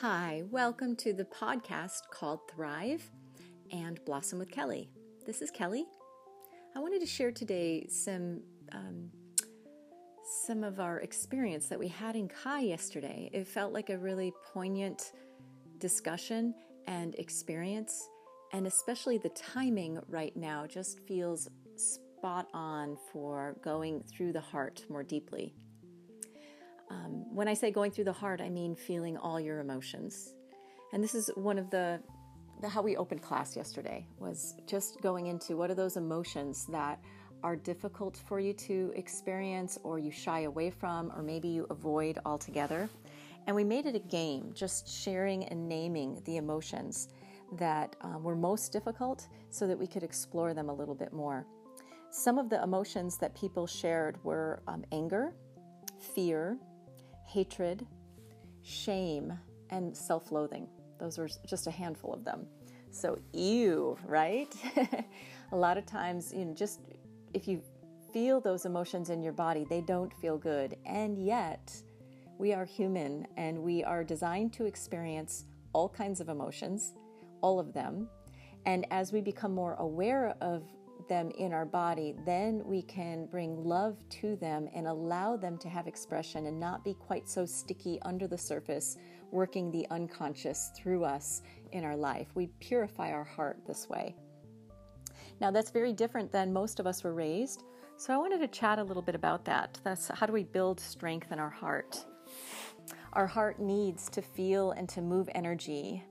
Hi, welcome to the podcast called Thrive and Blossom with Kelly. This is Kelly. I wanted to share today some um, some of our experience that we had in Kai yesterday. It felt like a really poignant discussion and experience, and especially the timing right now just feels spot on for going through the heart more deeply. Um, when I say going through the heart, I mean feeling all your emotions. And this is one of the, the how we opened class yesterday was just going into what are those emotions that are difficult for you to experience or you shy away from or maybe you avoid altogether. And we made it a game, just sharing and naming the emotions that um, were most difficult so that we could explore them a little bit more. Some of the emotions that people shared were um, anger, fear, hatred, shame, and self loathing. Those are just a handful of them. So, ew, right? a lot of times, you know, just if you feel those emotions in your body, they don't feel good. And yet, we are human and we are designed to experience all kinds of emotions, all of them. And as we become more aware of them in our body, then we can bring love to them and allow them to have expression and not be quite so sticky under the surface, working the unconscious through us in our life. We purify our heart this way. Now, that's very different than most of us were raised. So, I wanted to chat a little bit about that. That's how do we build strength in our heart? Our heart needs to feel and to move energy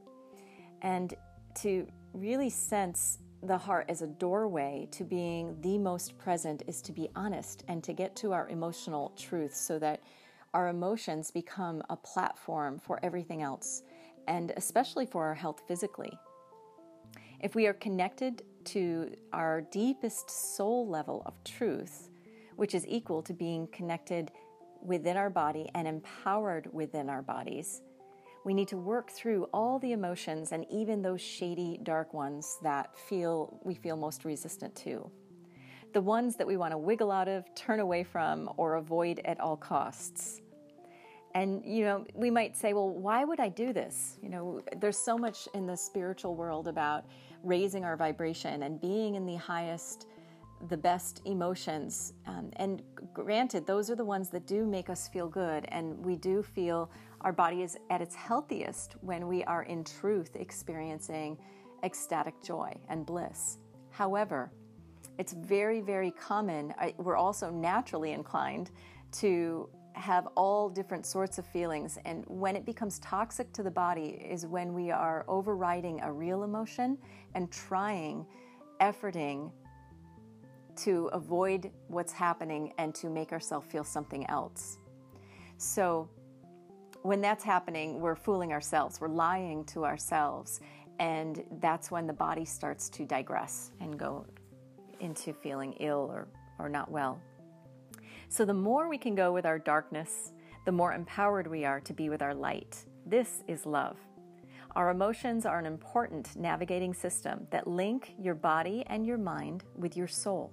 and to really sense the heart as a doorway to being the most present is to be honest and to get to our emotional truth so that our emotions become a platform for everything else and especially for our health physically. If we are connected to our deepest soul level of truth, which is equal to being connected within our body and empowered within our bodies, we need to work through all the emotions and even those shady, dark ones that feel we feel most resistant to. The ones that we want to wiggle out of, turn away from, or avoid at all costs. And you know, we might say, well, why would I do this? You know, there's so much in the spiritual world about raising our vibration and being in the highest the best emotions. Um, and granted, those are the ones that do make us feel good, and we do feel our body is at its healthiest when we are in truth experiencing ecstatic joy and bliss. However, it's very, very common. Uh, we're also naturally inclined to have all different sorts of feelings. And when it becomes toxic to the body, is when we are overriding a real emotion and trying, efforting to avoid what's happening and to make ourselves feel something else. So, when that's happening, we're fooling ourselves, we're lying to ourselves, and that's when the body starts to digress and go into feeling ill or, or not well. So, the more we can go with our darkness, the more empowered we are to be with our light. This is love. Our emotions are an important navigating system that link your body and your mind with your soul.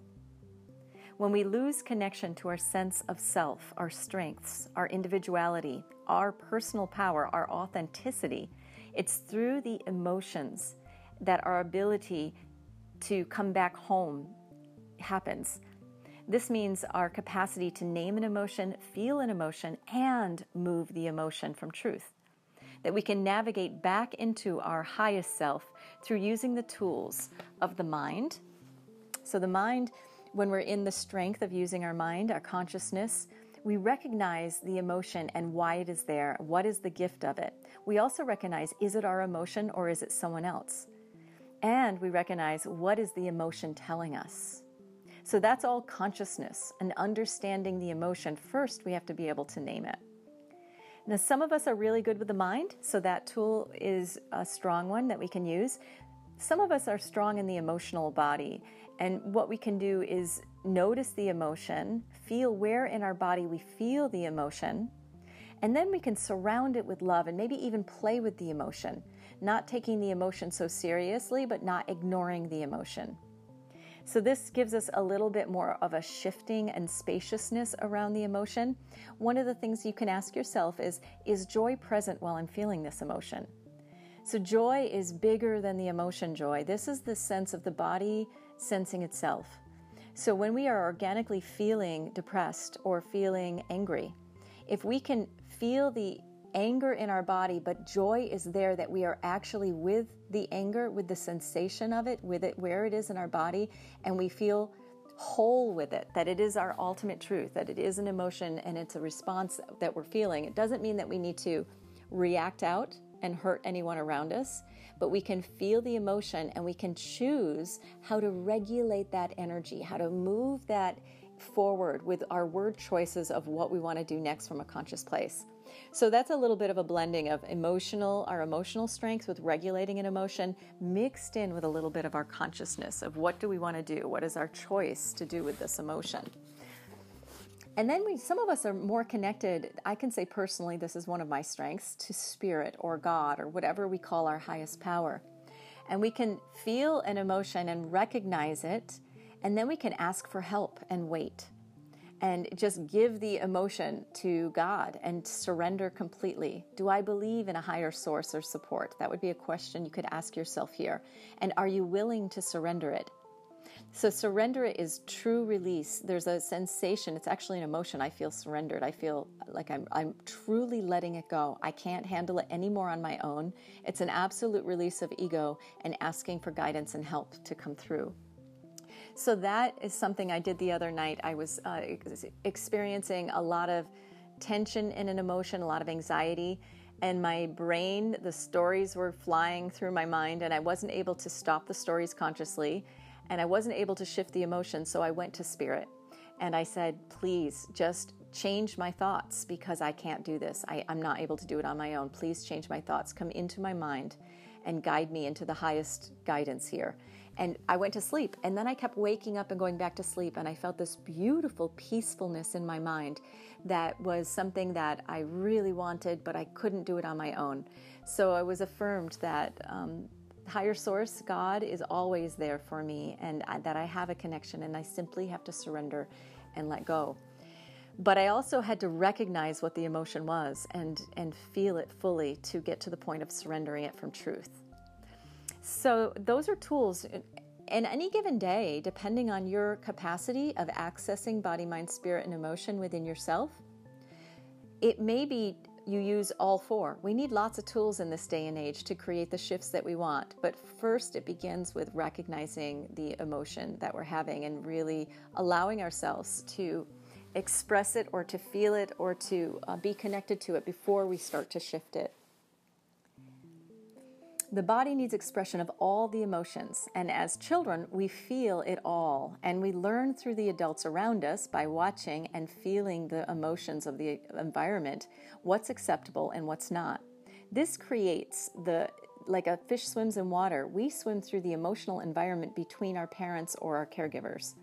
When we lose connection to our sense of self, our strengths, our individuality, our personal power, our authenticity, it's through the emotions that our ability to come back home happens. This means our capacity to name an emotion, feel an emotion, and move the emotion from truth. That we can navigate back into our highest self through using the tools of the mind. So, the mind when we're in the strength of using our mind, our consciousness, we recognize the emotion and why it is there. What is the gift of it? We also recognize is it our emotion or is it someone else? And we recognize what is the emotion telling us. So that's all consciousness and understanding the emotion. First, we have to be able to name it. Now, some of us are really good with the mind, so that tool is a strong one that we can use. Some of us are strong in the emotional body, and what we can do is notice the emotion, feel where in our body we feel the emotion, and then we can surround it with love and maybe even play with the emotion, not taking the emotion so seriously, but not ignoring the emotion. So, this gives us a little bit more of a shifting and spaciousness around the emotion. One of the things you can ask yourself is Is joy present while I'm feeling this emotion? So, joy is bigger than the emotion joy. This is the sense of the body sensing itself. So, when we are organically feeling depressed or feeling angry, if we can feel the anger in our body, but joy is there that we are actually with the anger, with the sensation of it, with it where it is in our body, and we feel whole with it, that it is our ultimate truth, that it is an emotion and it's a response that we're feeling. It doesn't mean that we need to react out and hurt anyone around us, but we can feel the emotion and we can choose how to regulate that energy, how to move that forward with our word choices of what we want to do next from a conscious place. So that's a little bit of a blending of emotional, our emotional strength with regulating an emotion mixed in with a little bit of our consciousness of what do we want to do? What is our choice to do with this emotion? And then we, some of us are more connected. I can say personally, this is one of my strengths to spirit or God or whatever we call our highest power. And we can feel an emotion and recognize it, and then we can ask for help and wait and just give the emotion to God and surrender completely. Do I believe in a higher source or support? That would be a question you could ask yourself here. And are you willing to surrender it? So, surrender is true release. There's a sensation, it's actually an emotion. I feel surrendered. I feel like I'm, I'm truly letting it go. I can't handle it anymore on my own. It's an absolute release of ego and asking for guidance and help to come through. So that is something I did the other night. I was uh, experiencing a lot of tension in an emotion, a lot of anxiety, and my brain, the stories were flying through my mind, and I wasn't able to stop the stories consciously, and I wasn't able to shift the emotion. So I went to spirit and I said, please just change my thoughts because I can't do this. I, I'm not able to do it on my own. Please change my thoughts. Come into my mind and guide me into the highest guidance here. And I went to sleep. And then I kept waking up and going back to sleep. And I felt this beautiful peacefulness in my mind that was something that I really wanted, but I couldn't do it on my own. So I was affirmed that um, higher source, God, is always there for me and I, that I have a connection and I simply have to surrender and let go. But I also had to recognize what the emotion was and, and feel it fully to get to the point of surrendering it from truth. So, those are tools. In any given day, depending on your capacity of accessing body, mind, spirit, and emotion within yourself, it may be you use all four. We need lots of tools in this day and age to create the shifts that we want. But first, it begins with recognizing the emotion that we're having and really allowing ourselves to express it or to feel it or to uh, be connected to it before we start to shift it. The body needs expression of all the emotions, and as children, we feel it all, and we learn through the adults around us by watching and feeling the emotions of the environment what's acceptable and what's not. This creates the like a fish swims in water, we swim through the emotional environment between our parents or our caregivers.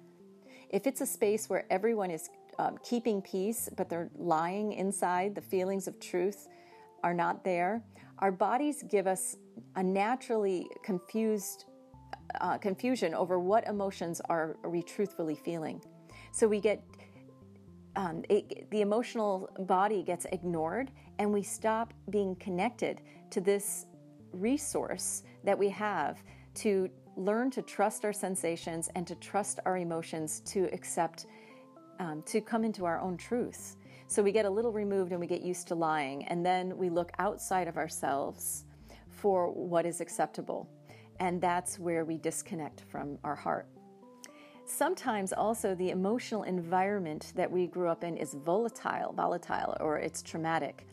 If it's a space where everyone is um, keeping peace, but they're lying inside, the feelings of truth are not there, our bodies give us a naturally confused uh, confusion over what emotions are we truthfully feeling. So we get um, it, the emotional body gets ignored, and we stop being connected to this resource that we have to learn to trust our sensations and to trust our emotions to accept, um, to come into our own truth. So we get a little removed and we get used to lying, and then we look outside of ourselves for what is acceptable. And that's where we disconnect from our heart. Sometimes also the emotional environment that we grew up in is volatile, volatile, or it's traumatic.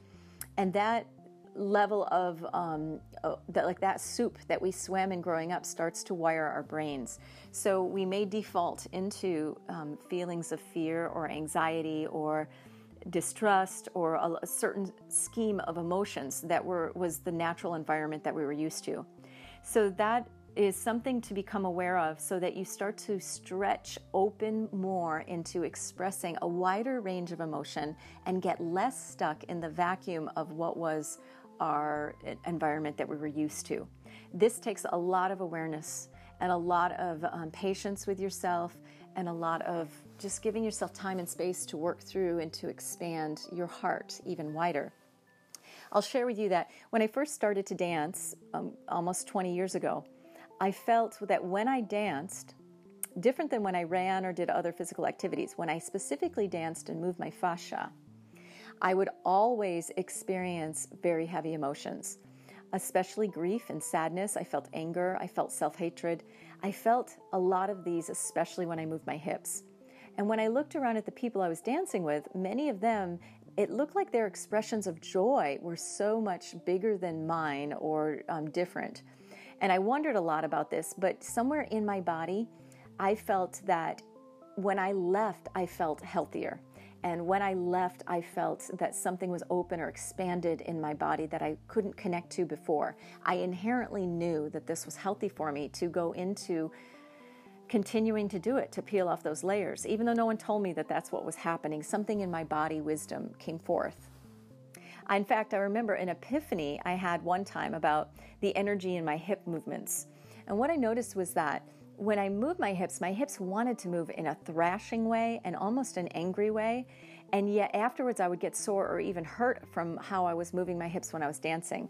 And that level of um, that, like that soup that we swam in growing up starts to wire our brains. So we may default into um, feelings of fear or anxiety or distrust or a, a, certain scheme of emotions that were was the natural environment that we were used to. So that is something to become aware of so that you start to stretch open more into expressing a wider range of emotion and get less stuck in the vacuum of what was our environment that we were used to. This takes a lot of awareness and a lot of um, patience with yourself and a lot of just giving yourself time and space to work through and to expand your heart even wider. I'll share with you that when I first started to dance um, almost 20 years ago, I felt that when I danced, different than when I ran or did other physical activities, when I specifically danced and moved my fascia, I would always experience very heavy emotions, especially grief and sadness. I felt anger, I felt self hatred. I felt a lot of these, especially when I moved my hips. And when I looked around at the people I was dancing with, many of them, it looked like their expressions of joy were so much bigger than mine or um, different. And I wondered a lot about this, but somewhere in my body, I felt that when I left, I felt healthier. And when I left, I felt that something was open or expanded in my body that I couldn't connect to before. I inherently knew that this was healthy for me to go into continuing to do it, to peel off those layers. Even though no one told me that that's what was happening, something in my body wisdom came forth. In fact, I remember an epiphany I had one time about the energy in my hip movements. And what I noticed was that when I moved my hips, my hips wanted to move in a thrashing way and almost an angry way. And yet afterwards, I would get sore or even hurt from how I was moving my hips when I was dancing.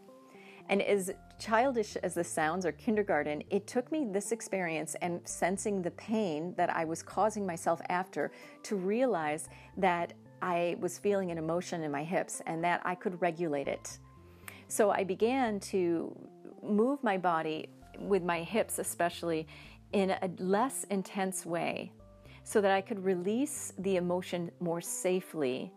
And as childish as this sounds, or kindergarten, it took me this experience and sensing the pain that I was causing myself after to realize that I was feeling an emotion in my hips and that I could regulate it. So I began to move my body with my hips, especially in a less intense way, so that I could release the emotion more safely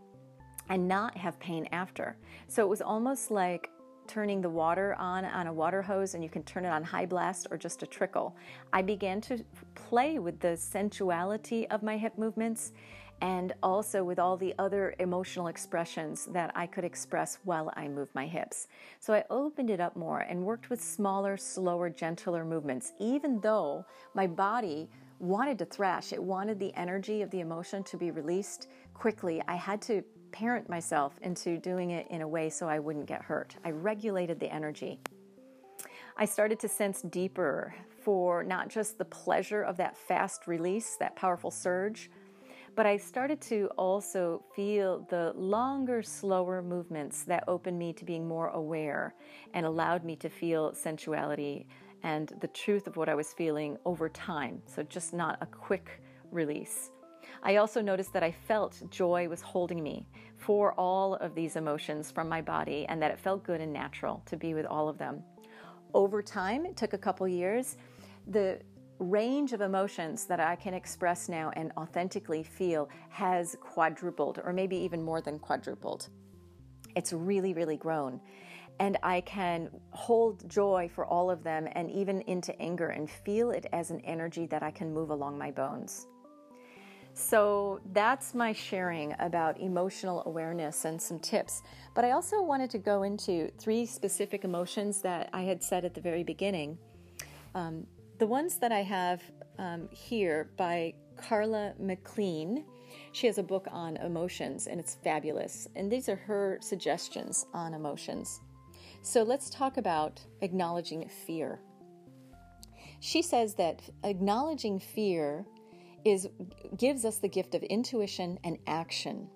and not have pain after. So it was almost like turning the water on on a water hose and you can turn it on high blast or just a trickle. I began to play with the sensuality of my hip movements and also with all the other emotional expressions that I could express while I moved my hips. So I opened it up more and worked with smaller, slower, gentler movements, even though my body wanted to thrash. It wanted the energy of the emotion to be released quickly. I had to parent myself into doing it in a way so I wouldn't get hurt. I regulated the energy. I started to sense deeper for not just the pleasure of that fast release, that powerful surge, but I started to also feel the longer, slower movements that opened me to being more aware and allowed me to feel sensuality and the truth of what I was feeling over time. So, just not a quick release. I also noticed that I felt joy was holding me for all of these emotions from my body and that it felt good and natural to be with all of them. Over time, it took a couple years, the range of emotions that I can express now and authentically feel has quadrupled, or maybe even more than quadrupled. It's really, really grown. And I can hold joy for all of them and even into anger and feel it as an energy that I can move along my bones. So that's my sharing about emotional awareness and some tips. But I also wanted to go into three specific emotions that I had said at the very beginning. Um, the ones that I have um, here by Karla McLaren. She has a book on emotions and it's fabulous. And these are her suggestions on emotions. So let's talk about acknowledging fear. She says that acknowledging fear is gives us the gift of intuition and action.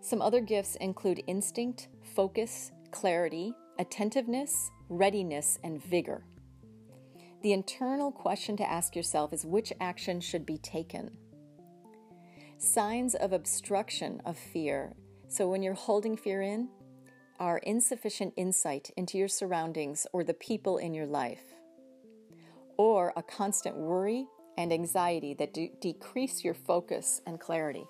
Some other gifts include instinct, focus, clarity, attentiveness, readiness, and vigor. The internal question to ask yourself is which action should be taken? Signs of obstruction of fear. So, when you're holding fear in, are insufficient insight into your surroundings or the people in your life, or a constant worry and anxiety that de- decrease your focus and clarity.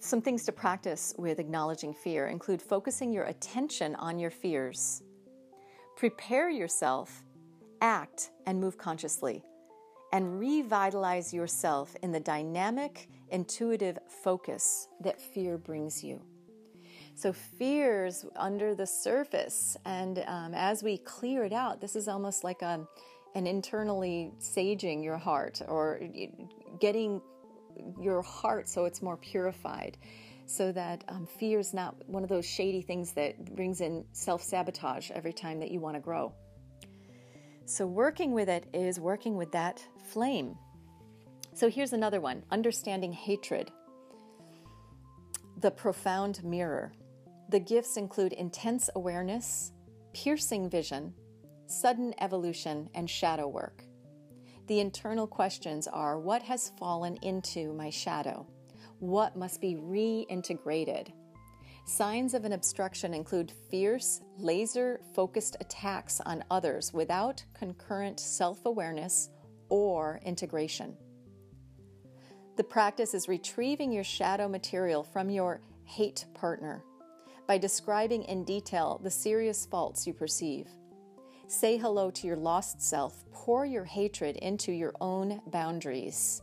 Some things to practice with acknowledging fear include focusing your attention on your fears Prepare yourself, act, and move consciously, and revitalize yourself in the dynamic, intuitive focus that fear brings you. So, fear's under the surface, and um, as we clear it out, this is almost like a, um, an internally saging your heart or getting your heart so it's more purified so that um, fear is not one of those shady things that brings in self sabotage every time that you want to grow. So, working with it is working with that flame. So, here's another one understanding hatred. The profound mirror. The gifts include intense awareness, piercing vision, sudden evolution, and shadow work. The internal questions are what has fallen into my shadow? What must be reintegrated? Signs of an obstruction include fierce, laser focused attacks on others without concurrent self awareness or integration. The practice is retrieving your shadow material from your hate partner by describing in detail the serious faults you perceive. Say hello to your lost self. Pour your hatred into your own boundaries.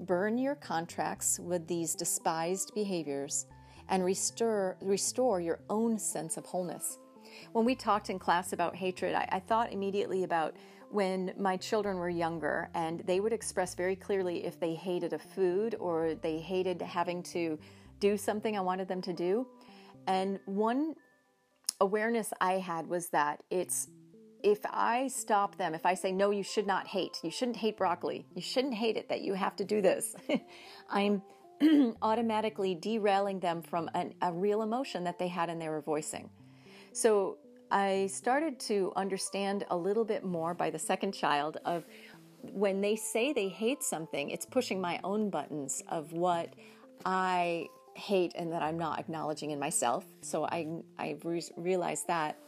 Burn your contracts with these despised behaviors and restore, restore your own sense of wholeness. When we talked in class about hatred, I, I thought immediately about when my children were younger and they would express very clearly if they hated a food or they hated having to do something I wanted them to do. And one awareness I had was that it's if I stop them, if I say, no, you should not hate, you shouldn't hate broccoli, you shouldn't hate it, that you have to do this, I'm automatically derailing them from an, a real emotion that they had and they were voicing. So I started to understand a little bit more by the second child of when they say they hate something, it's pushing my own buttons of what I hate and that I'm not acknowledging in myself. So I, I re- realized that.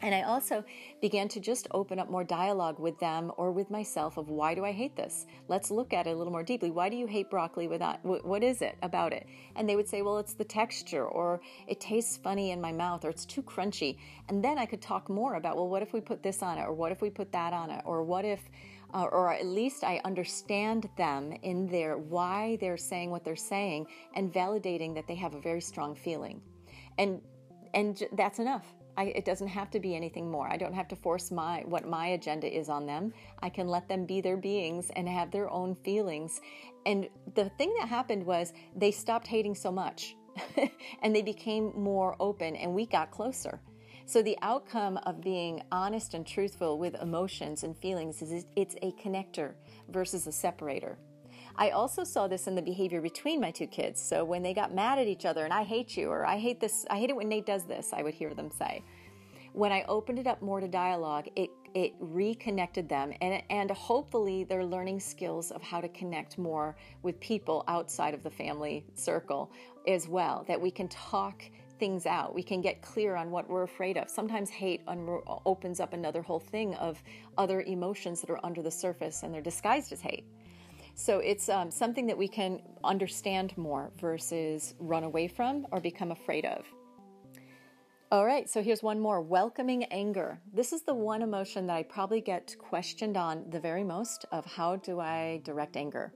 And I also began to just open up more dialogue with them or with myself of why do I hate this? Let's look at it a little more deeply. Why do you hate broccoli without, what is it about it? And they would say, well, it's the texture or it tastes funny in my mouth or it's too crunchy. And then I could talk more about, well, what if we put this on it or what if we put that on it or what if, uh, or at least I understand them in their why they're saying what they're saying and validating that they have a very strong feeling. And and that's enough I, it doesn't have to be anything more. I don't have to force my what my agenda is on them. I can let them be their beings and have their own feelings. And the thing that happened was they stopped hating so much, and they became more open, and we got closer. So the outcome of being honest and truthful with emotions and feelings is it's a connector versus a separator. I also saw this in the behavior between my two kids. So when they got mad at each other and I hate you or I hate this, I hate it when Nate does this, I would hear them say. When I opened it up more to dialogue, it it reconnected them and and hopefully they're learning skills of how to connect more with people outside of the family circle as well that we can talk things out. We can get clear on what we're afraid of. Sometimes hate un- opens up another whole thing of other emotions that are under the surface and they're disguised as hate. So it's um, something that we can understand more versus run away from or become afraid of. All right, so here's one more welcoming anger. This is the one emotion that I probably get questioned on the very most of how do I direct anger.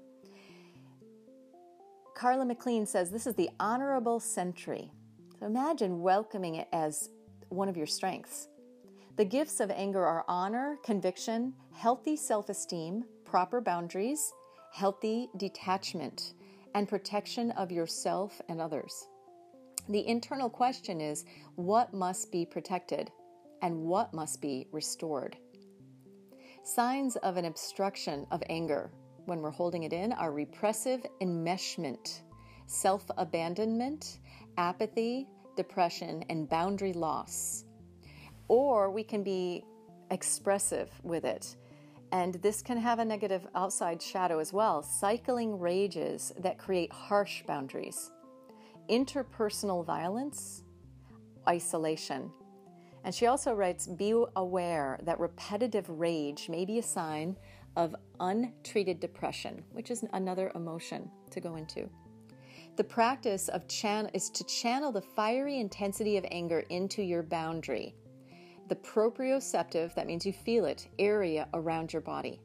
Karla McLaren says this is the honorable sentry. So imagine welcoming it as one of your strengths. The gifts of anger are honor, conviction, healthy self esteem, proper boundaries, healthy detachment, and protection of yourself and others. The internal question is what must be protected and what must be restored? Signs of an obstruction of anger when we're holding it in are repressive enmeshment, self abandonment, apathy, depression, and boundary loss. Or we can be expressive with it and this can have a negative outside shadow as well cycling rages that create harsh boundaries, interpersonal violence, isolation. And she also writes Be aware that repetitive rage may be a sign of untreated depression, which is another emotion to go into. The practice of chan- is to channel the fiery intensity of anger into your boundary the proprioceptive, that means you feel it, area around your body.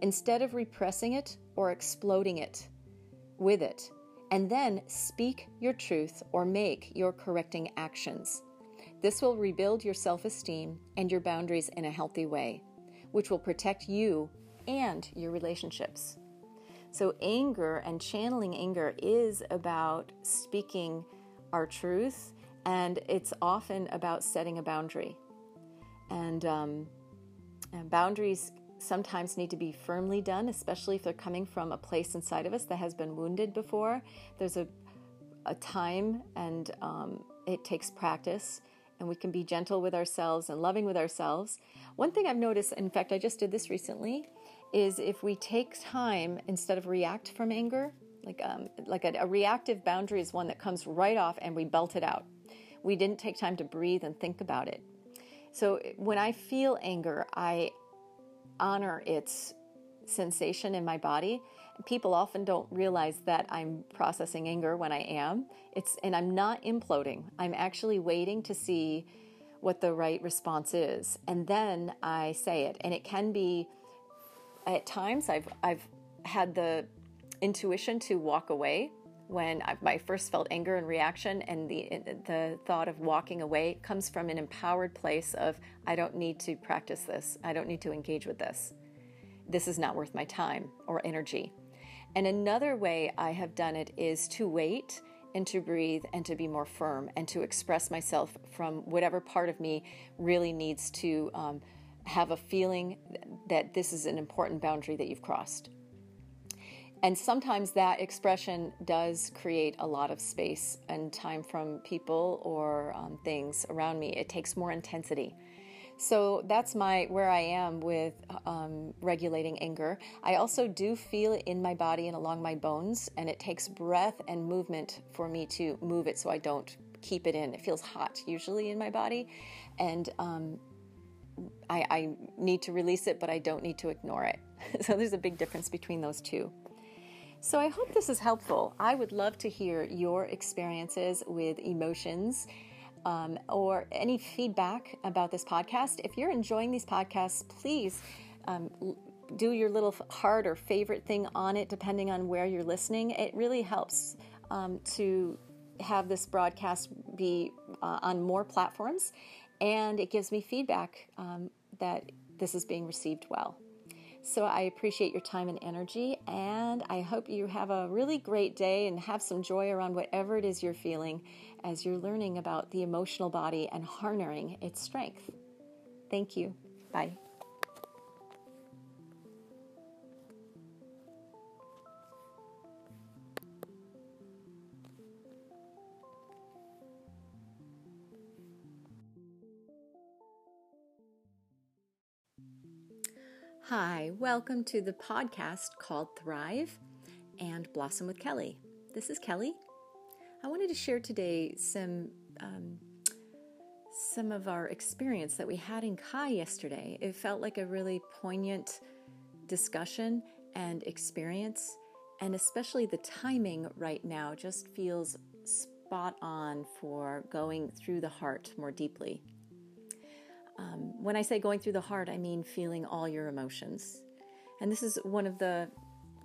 Instead of repressing it or exploding it with it, and then speak your truth or make your correcting actions. This will rebuild your self esteem and your boundaries in a healthy way, which will protect you and your relationships. So, anger and channeling anger is about speaking our truth, and it's often about setting a boundary. And um, And boundaries sometimes need to be firmly done, especially if they're coming from a place inside of us that has been wounded before. There's a, a time and um, it takes practice, and we can be gentle with ourselves and loving with ourselves. One thing I've noticed, in fact, I just did this recently, is if we take time instead of react from anger, like um, like a, a reactive boundary is one that comes right off and we belt it out. We didn't take time to breathe and think about it. So when I feel anger, I honor its sensation in my body. People often don't realize that I'm processing anger when I am. It's and I'm not imploding. I'm actually waiting to see what the right response is, and then I say it. And it can be at times I've I've had the intuition to walk away when I, I, first felt anger and reaction, and the the thought of walking away comes from an empowered place of I don't need to practice this. I don't need to engage with this. This is not worth my time or energy. And another way I have done it is to wait and to breathe and to be more firm and to express myself from whatever part of me really needs to um, have a feeling that this is an important boundary that you've crossed. And sometimes that expression does create a lot of space and time from people or um, things around me. It takes more intensity. So that's my where I am with um, regulating anger. I also do feel it in my body and along my bones, and it takes breath and movement for me to move it so I don't keep it in. It feels hot usually in my body, and um, I, I need to release it, but I don't need to ignore it. so there's a big difference between those two. So I hope this is helpful. I would love to hear your experiences with emotions um, or any feedback about this podcast. If you're enjoying these podcasts, please um, do your little heart or favorite thing on it, depending on where you're listening. It really helps um, to have this broadcast be uh, on more platforms, and it gives me feedback um, that this is being received well. So I appreciate your time and energy, and I hope you have a really great day and have some joy around whatever it is you're feeling as you're learning about the emotional body and harnessing its strength. Thank you. Bye. Hi, welcome to the podcast called Thrive and Blossom with Kelly. This is Kelly. I wanted to share today some um, some of our experience that we had in Kai yesterday. It felt like a really poignant discussion and experience, and especially the timing right now just feels spot on for going through the heart more deeply. Um, when I say going through the heart, I mean feeling all your emotions. And this is one of the,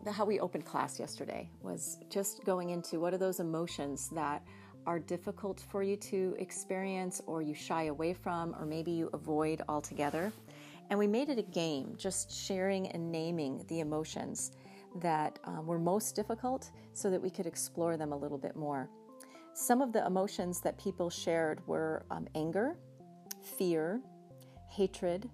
the how we opened class yesterday was just going into what are those emotions that are difficult for you to experience or you shy away from or maybe you avoid altogether. And we made it a game, just sharing and naming the emotions that um, were most difficult so that we could explore them a little bit more. Some of the emotions that people shared were um, anger, fear, hatred,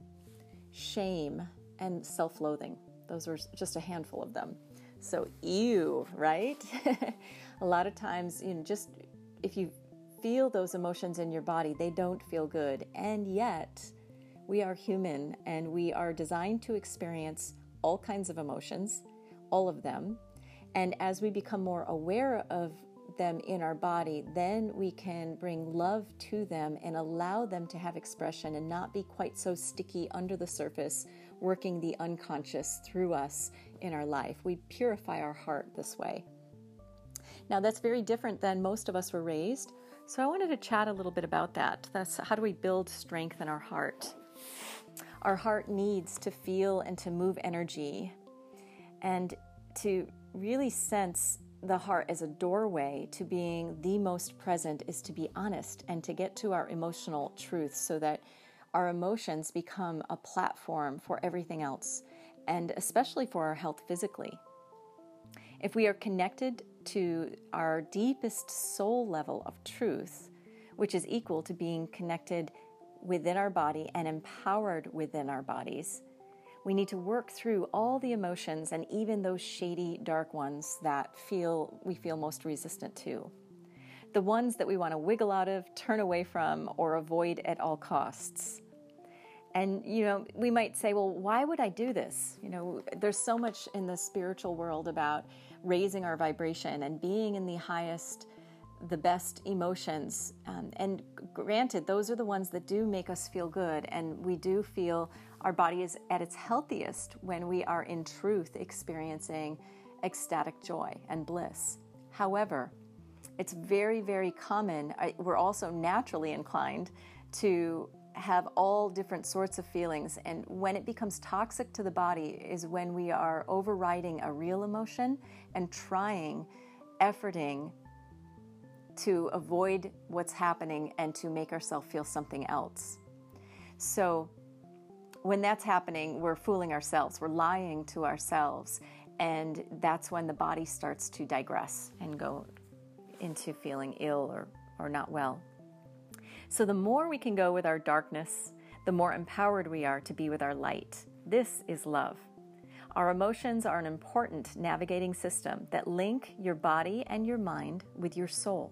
shame, and self loathing. Those are just a handful of them. So, ew, right? a lot of times, you know, just if you feel those emotions in your body, they don't feel good. And yet, we are human and we are designed to experience all kinds of emotions, all of them. And as we become more aware of them in our body, then we can bring love to them and allow them to have expression and not be quite so sticky under the surface, working the unconscious through us in our life. We purify our heart this way. Now, that's very different than most of us were raised. So, I wanted to chat a little bit about that. That's how do we build strength in our heart? Our heart needs to feel and to move energy and to really sense the heart as a doorway to being the most present is to be honest and to get to our emotional truth so that our emotions become a platform for everything else and especially for our health physically. If we are connected to our deepest soul level of truth, which is equal to being connected within our body and empowered within our bodies, we need to work through all the emotions and even those shady, dark ones that feel we feel most resistant to. The ones that we want to wiggle out of, turn away from, or avoid at all costs. And, you know, we might say, well, why would I do this? You know, there's so much in the spiritual world about raising our vibration and being in the highest, the best emotions. Um, and granted, those are the ones that do make us feel good. And we do feel our body is at its healthiest when we are in truth experiencing ecstatic joy and bliss. However, it's very, very common. We're also naturally inclined to have all different sorts of feelings. And when it becomes toxic to the body is when we are overriding a real emotion and trying, efforting to avoid what's happening and to make ourselves feel something else. So, when that's happening, we're fooling ourselves, we're lying to ourselves, and that's when the body starts to digress and go into feeling ill or, or not well. So, the more we can go with our darkness, the more empowered we are to be with our light. This is love. Our emotions are an important navigating system that link your body and your mind with your soul.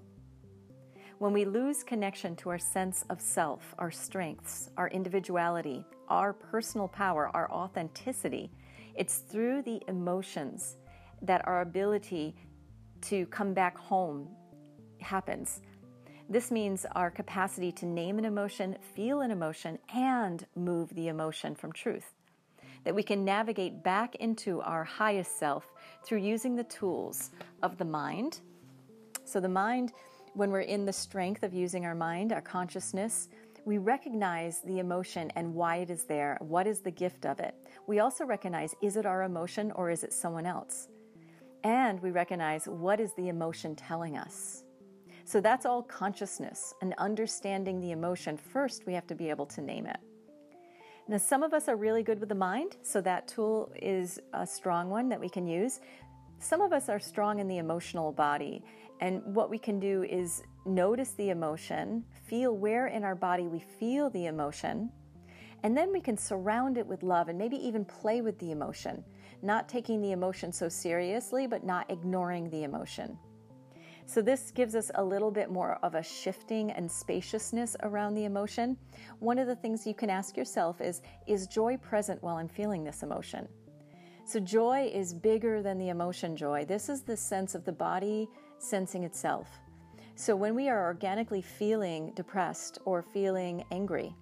When we lose connection to our sense of self, our strengths, our individuality, our personal power, our authenticity, it's through the emotions that our ability to come back home happens. This means our capacity to name an emotion, feel an emotion, and move the emotion from truth. That we can navigate back into our highest self through using the tools of the mind. So, the mind when we're in the strength of using our mind, our consciousness, we recognize the emotion and why it is there. What is the gift of it? We also recognize is it our emotion or is it someone else? And we recognize what is the emotion telling us. So that's all consciousness and understanding the emotion. First, we have to be able to name it. Now, some of us are really good with the mind, so that tool is a strong one that we can use. Some of us are strong in the emotional body, and what we can do is notice the emotion, feel where in our body we feel the emotion, and then we can surround it with love and maybe even play with the emotion, not taking the emotion so seriously, but not ignoring the emotion. So, this gives us a little bit more of a shifting and spaciousness around the emotion. One of the things you can ask yourself is Is joy present while I'm feeling this emotion? So, joy is bigger than the emotion joy. This is the sense of the body sensing itself. So, when we are organically feeling depressed or feeling angry,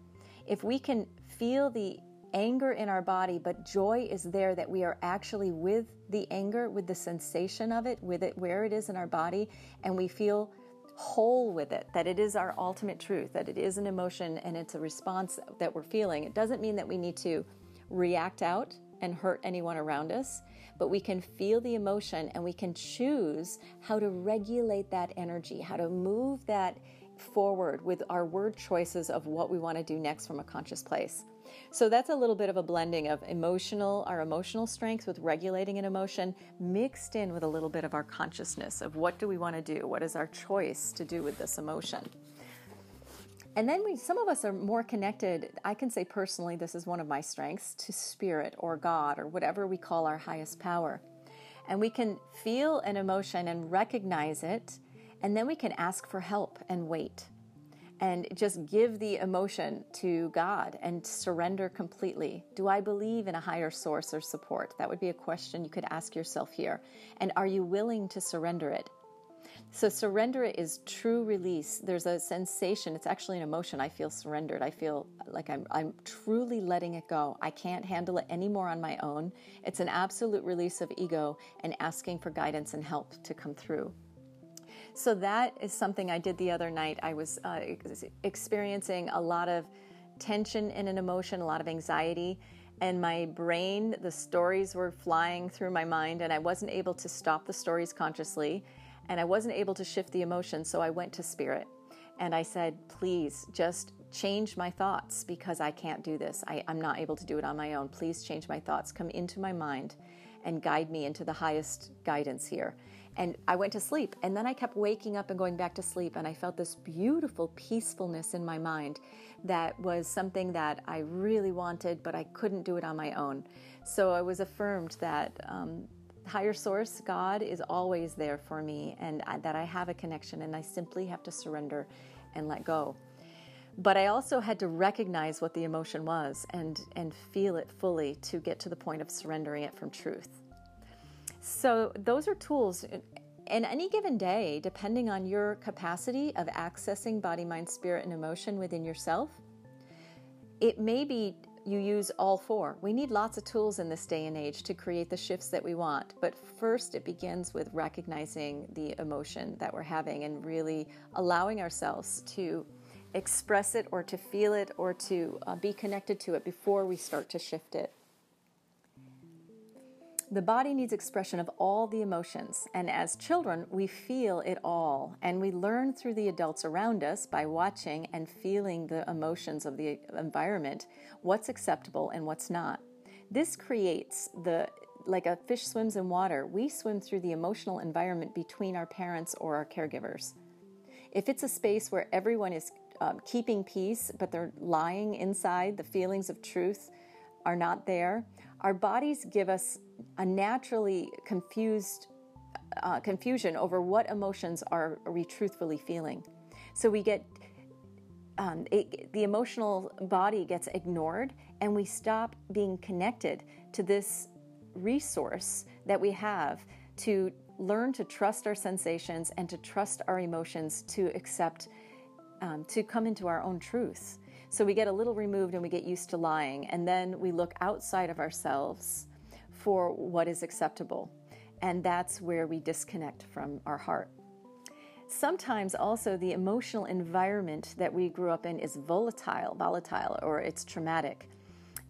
if we can feel the anger in our body, but joy is there that we are actually with the anger, with the sensation of it, with it where it is in our body, and we feel whole with it, that it is our ultimate truth, that it is an emotion and it's a response that we're feeling. It doesn't mean that we need to react out and hurt anyone around us, but we can feel the emotion and we can choose how to regulate that energy, how to move that forward with our word choices of what we want to do next from a conscious place. So that's a little bit of a blending of emotional, our emotional strength with regulating an emotion mixed in with a little bit of our consciousness of what do we want to do? What is our choice to do with this emotion? And then we, some of us are more connected. I can say personally, this is one of my strengths to spirit or God or whatever we call our highest power. And we can feel an emotion and recognize it, and then we can ask for help and wait and just give the emotion to God and surrender completely. Do I believe in a higher source or support? That would be a question you could ask yourself here. And are you willing to surrender it? So surrender is true release. There's a sensation. It's actually an emotion. I feel surrendered. I feel like I'm I'm truly letting it go. I can't handle it anymore on my own. It's an absolute release of ego and asking for guidance and help to come through. So that is something I did the other night. I was uh, experiencing a lot of tension in an emotion, a lot of anxiety, and my brain, the stories were flying through my mind, and I wasn't able to stop the stories consciously and I wasn't able to shift the emotion, so I went to spirit and I said, please just change my thoughts because I can't do this. I, am not able to do it on my own. Please change my thoughts. Come into my mind and guide me into the highest guidance here. And I went to sleep, and then I kept waking up and going back to sleep, and I felt this beautiful peacefulness in my mind that was something that I really wanted, but I couldn't do it on my own. So I was affirmed that um, higher source, God, is always there for me, and I, that I have a connection, and I simply have to surrender and let go. But I also had to recognize what the emotion was and, and feel it fully to get to the point of surrendering it from truth. So, those are tools. In any given day, depending on your capacity of accessing body, mind, spirit, and emotion within yourself, it may be you use all four. We need lots of tools in this day and age to create the shifts that we want. But first, it begins with recognizing the emotion that we're having and really allowing ourselves to express it or to feel it or to uh, be connected to it before we start to shift it. The body needs expression of all the emotions, and as children, we feel it all, and we learn through the adults around us by watching and feeling the emotions of the environment what's acceptable and what's not. This creates the like a fish swims in water, we swim through the emotional environment between our parents or our caregivers. If it's a space where everyone is um, keeping peace, but they're lying inside, the feelings of truth are not there, our bodies give us a naturally confused uh, confusion over what emotions are, are we truthfully feeling. So we get um, it, the emotional body gets ignored, and we stop being connected to this resource that we have to learn to trust our sensations and to trust our emotions to accept, um, to come into our own truth. So we get a little removed and we get used to lying, and then we look outside of ourselves for what is acceptable. And that's where we disconnect from our heart. Sometimes also the emotional environment that we grew up in is volatile, volatile, or it's traumatic.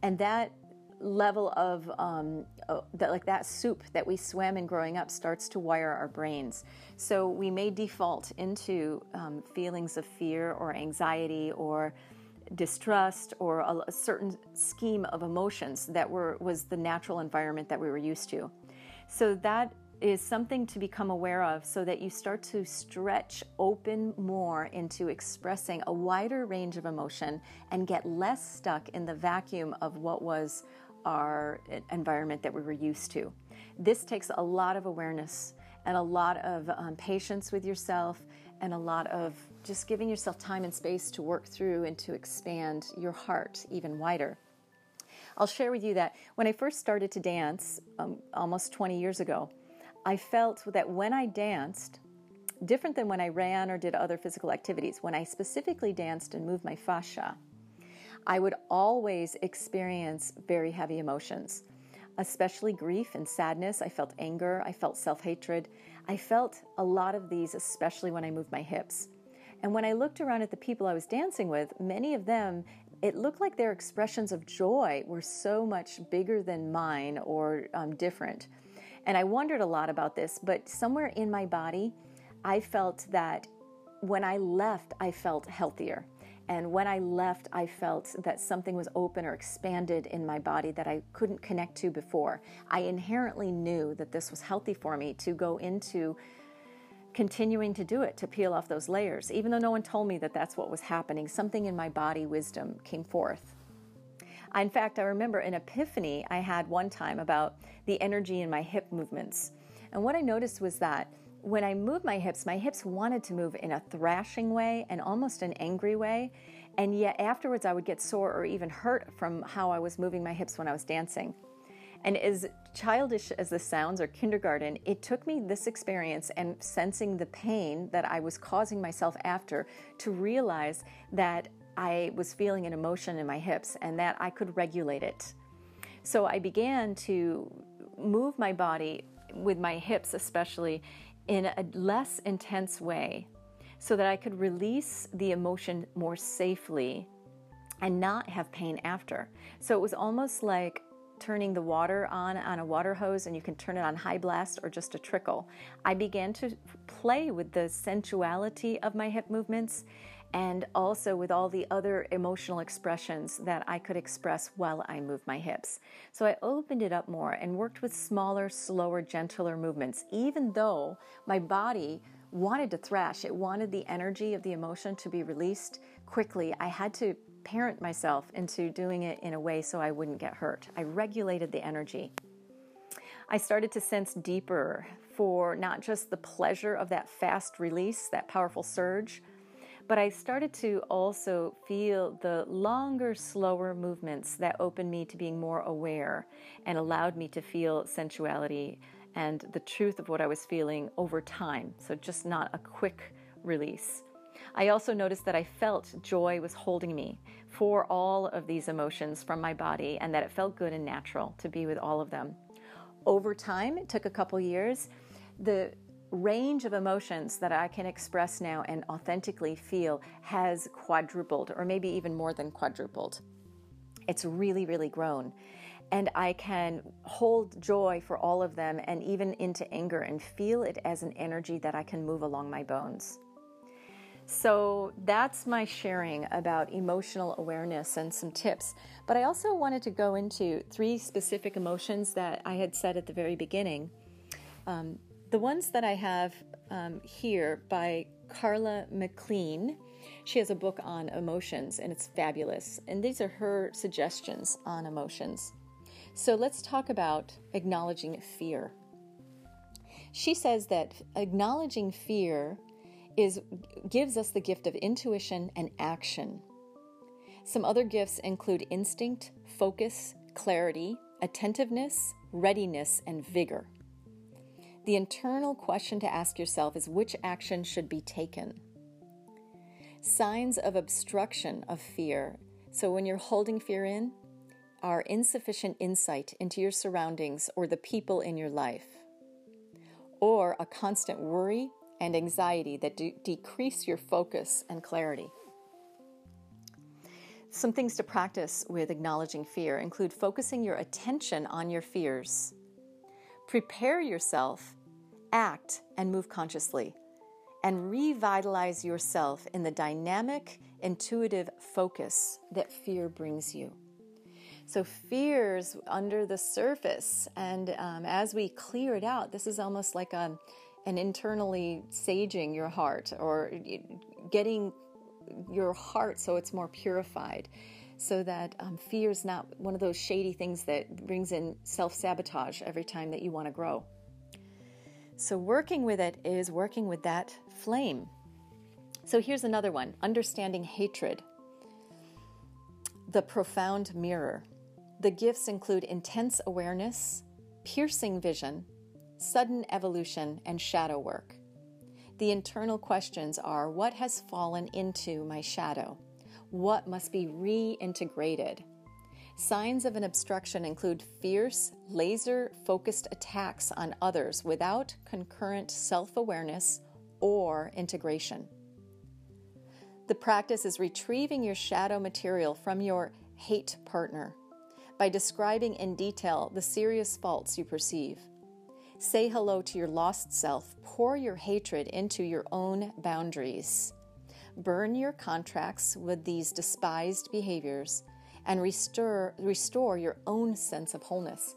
And that level of um, oh, that, like that soup that we swam in growing up starts to wire our brains. So we may default into um, feelings of fear or anxiety or distrust or a, a, certain scheme of emotions that were was the natural environment that we were used to. So that is something to become aware of so that you start to stretch open more into expressing a wider range of emotion and get less stuck in the vacuum of what was our environment that we were used to. This takes a lot of awareness and a lot of um, patience with yourself and a lot of just giving yourself time and space to work through and to expand your heart even wider. I'll share with you that when I first started to dance um, almost 20 years ago, I felt that when I danced, different than when I ran or did other physical activities, when I specifically danced and moved my fascia, I would always experience very heavy emotions, especially grief and sadness. I felt anger, I felt self hatred. I felt a lot of these, especially when I moved my hips. And when I looked around at the people I was dancing with, many of them, it looked like their expressions of joy were so much bigger than mine or um, different. And I wondered a lot about this, but somewhere in my body, I felt that when I left, I felt healthier. And when I left, I felt that something was open or expanded in my body that I couldn't connect to before. I inherently knew that this was healthy for me to go into continuing to do it, to peel off those layers. Even though no one told me that that's what was happening, something in my body wisdom came forth. In fact, I remember an epiphany I had one time about the energy in my hip movements. And what I noticed was that when I moved my hips, my hips wanted to move in a thrashing way and almost an angry way. And yet afterwards, I would get sore or even hurt from how I was moving my hips when I was dancing. And as childish as this sounds, or kindergarten, it took me this experience and sensing the pain that I was causing myself after to realize that I was feeling an emotion in my hips and that I could regulate it. So I began to move my body with my hips, especially in a less intense way, so that I could release the emotion more safely and not have pain after. So it was almost like turning the water on on a water hose and you can turn it on high blast or just a trickle. I began to play with the sensuality of my hip movements and also with all the other emotional expressions that I could express while I moved my hips. So I opened it up more and worked with smaller, slower, gentler movements, even though my body wanted to thrash. It wanted the energy of the emotion to be released quickly. I had to parent myself into doing it in a way so I wouldn't get hurt. I regulated the energy. I started to sense deeper for not just the pleasure of that fast release, that powerful surge, but I started to also feel the longer, slower movements that opened me to being more aware and allowed me to feel sensuality and the truth of what I was feeling over time. So, just not a quick release. I also noticed that I felt joy was holding me for all of these emotions from my body and that it felt good and natural to be with all of them. Over time, it took a couple years, the range of emotions that I can express now and authentically feel has quadrupled, or maybe even more than quadrupled. It's really, really grown. And I can hold joy for all of them and even into anger and feel it as an energy that I can move along my bones. So that's my sharing about emotional awareness and some tips. But I also wanted to go into three specific emotions that I had said at the very beginning. Um, the ones that I have um, here by Karla McLaren. She has a book on emotions and it's fabulous. And these are her suggestions on emotions. So let's talk about acknowledging fear. She says that acknowledging fear is gives us the gift of intuition and action. Some other gifts include instinct, focus, clarity, attentiveness, readiness, and vigor. The internal question to ask yourself is which action should be taken? Signs of obstruction of fear. So, when you're holding fear in, are insufficient insight into your surroundings or the people in your life, or a constant worry and anxiety that de- decrease your focus and clarity. Some things to practice with acknowledging fear include focusing your attention on your fears Prepare yourself, act, and move consciously, and revitalize yourself in the dynamic, intuitive focus that fear brings you. So, fears under the surface, and um, as we clear it out, this is almost like a, um, an internally saging your heart or getting your heart so it's more purified so that um, fear is not one of those shady things that brings in self sabotage every time that you want to grow. So, working with it is working with that flame. So, here's another one understanding hatred. The profound mirror. The gifts include intense awareness, piercing vision, sudden evolution, and shadow work. The internal questions are what has fallen into my shadow? What must be reintegrated. Signs of an obstruction include fierce, laser focused attacks on others without concurrent self awareness or integration. The practice is retrieving your shadow material from your hate partner by describing in detail the serious faults you perceive. Say hello to your lost self, pour your hatred into your own boundaries. Burn your contracts with these despised behaviors and restore, restore your own sense of wholeness.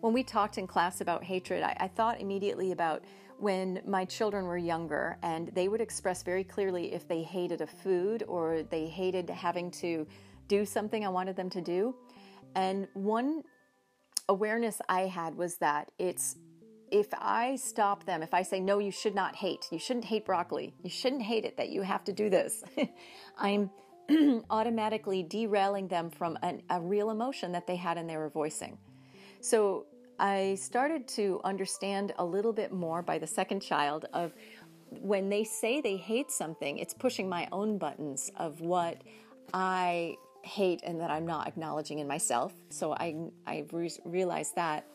When we talked in class about hatred, I, I thought immediately about when my children were younger and they would express very clearly if they hated a food or they hated having to do something I wanted them to do. And one awareness I had was that it's if I stop them, if I say, no, you should not hate, you shouldn't hate broccoli, you shouldn't hate it that you have to do this, I'm automatically derailing them from an, a real emotion that they had and they were voicing. So I started to understand a little bit more by the second child of when they say they hate something, it's pushing my own buttons of what I hate and that I'm not acknowledging in myself. So I, I re- realized that.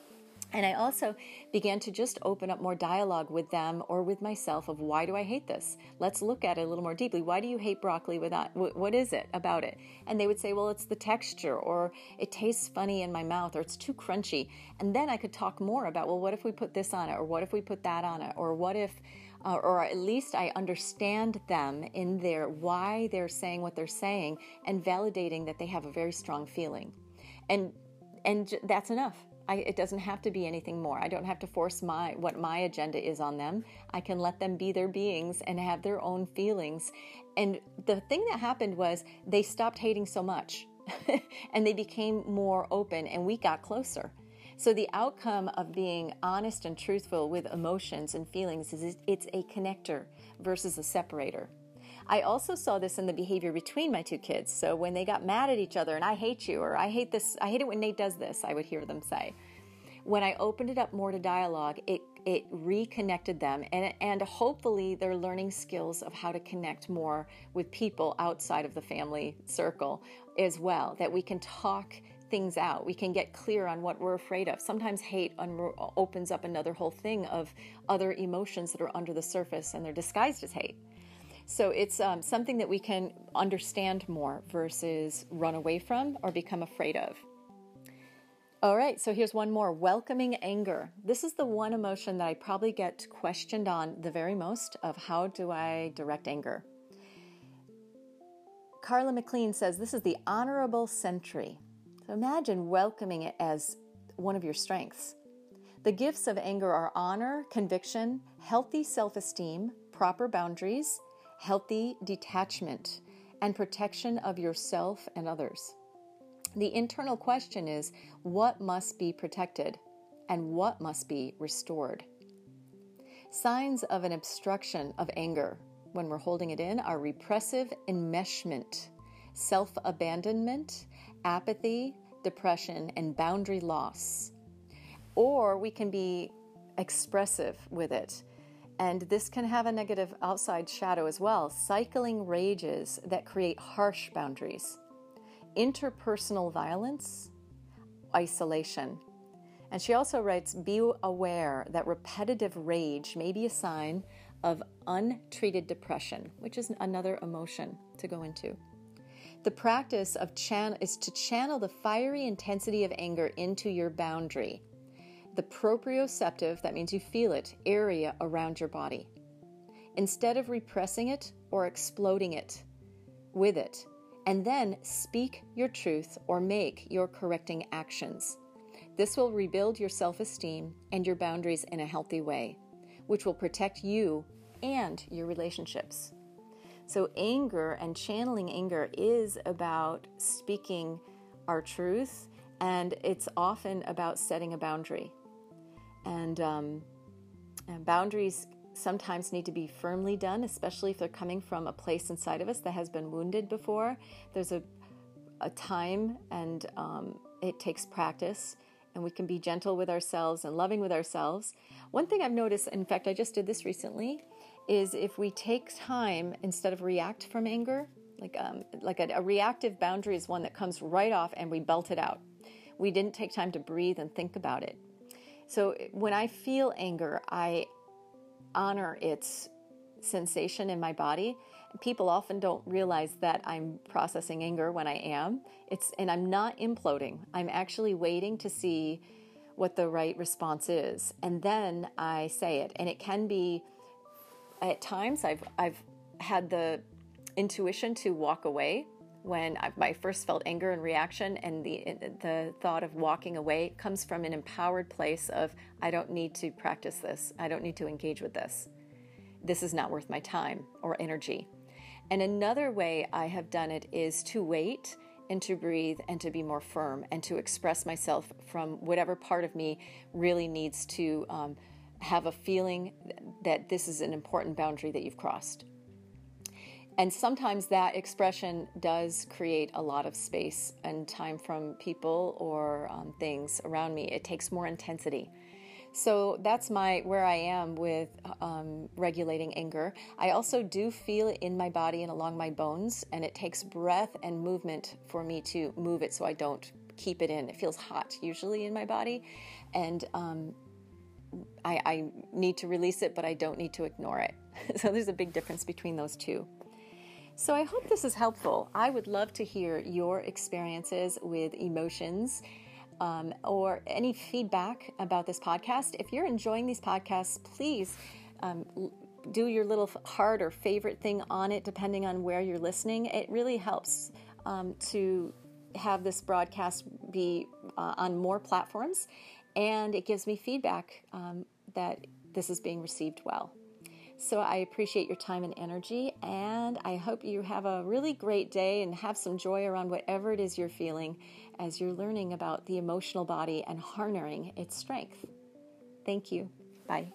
And I also began to just open up more dialogue with them or with myself of why do I hate this? Let's look at it a little more deeply. Why do you hate broccoli without, what is it about it? And they would say, well, it's the texture or it tastes funny in my mouth or it's too crunchy. And then I could talk more about, well, what if we put this on it or what if we put that on it or what if uh, or at least I understand them in their why they're saying what they're saying and validating that they have a very strong feeling. And and that's enough. I, it doesn't have to be anything more. I don't have to force my what my agenda is on them. I can let them be their beings and have their own feelings. And the thing that happened was they stopped hating so much, and they became more open, and we got closer. So the outcome of being honest and truthful with emotions and feelings is it's a connector versus a separator. I also saw this in the behavior between my two kids. So when they got mad at each other and I hate you or I hate this, I hate it when Nate does this, I would hear them say. When I opened it up more to dialogue, it it reconnected them and and hopefully they're learning skills of how to connect more with people outside of the family circle as well that we can talk things out. We can get clear on what we're afraid of. Sometimes hate un- opens up another whole thing of other emotions that are under the surface and they're disguised as hate. So it's um, something that we can understand more versus run away from or become afraid of. All right, so here's one more welcoming anger. This is the one emotion that I probably get questioned on the very most of how do I direct anger. Karla McLaren says this is the honorable sentry. So imagine welcoming it as one of your strengths. The gifts of anger are honor, conviction, healthy self esteem, proper boundaries, healthy detachment, and protection of yourself and others. The internal question is what must be protected and what must be restored? Signs of an obstruction of anger when we're holding it in are repressive enmeshment, self abandonment, apathy, depression, and boundary loss. Or we can be expressive with it. And this can have a negative outside shadow as well cycling rages that create harsh boundaries, interpersonal violence, isolation. And she also writes Be aware that repetitive rage may be a sign of untreated depression, which is another emotion to go into. The practice of chan- is to channel the fiery intensity of anger into your boundary. The proprioceptive, that means you feel it, area around your body. Instead of repressing it or exploding it with it, and then speak your truth or make your correcting actions. This will rebuild your self esteem and your boundaries in a healthy way, which will protect you and your relationships. So, anger and channeling anger is about speaking our truth, and it's often about setting a boundary. And, um, and boundaries sometimes need to be firmly done, especially if they're coming from a place inside of us that has been wounded before. There's a, a time and um, it takes practice, and we can be gentle with ourselves and loving with ourselves. One thing I've noticed, in fact, I just did this recently, is if we take time instead of react from anger, like um, like a, a reactive boundary is one that comes right off and we belt it out. We didn't take time to breathe and think about it. So when I feel anger, I honor its sensation in my body. People often don't realize that I'm processing anger when I am. It's and I'm not imploding. I'm actually waiting to see what the right response is, and then I say it. And it can be at times I've I've had the intuition to walk away when I, first felt anger and reaction, and the the thought of walking away comes from an empowered place of I don't need to practice this. I don't need to engage with this. This is not worth my time or energy. And another way I have done it is to wait and to breathe and to be more firm and to express myself from whatever part of me really needs to. Um, have a feeling that this is an important boundary that you've crossed. And sometimes that expression does create a lot of space and time from people or um, things around me. It takes more intensity. So that's my where I am with um, regulating anger. I also do feel it in my body and along my bones, and it takes breath and movement for me to move it so I don't keep it in. It feels hot usually in my body, and um, I, I need to release it, but I don't need to ignore it. so there's a big difference between those two. So I hope this is helpful. I would love to hear your experiences with emotions um, or any feedback about this podcast. If you're enjoying these podcasts, please um, do your little heart or favorite thing on it, depending on where you're listening. It really helps um, to have this broadcast be uh, on more platforms, and it gives me feedback um, that this is being received well. So I appreciate your time and energy, and I hope you have a really great day and have some joy around whatever it is you're feeling as you're learning about the emotional body and harnessing its strength. Thank you. Bye.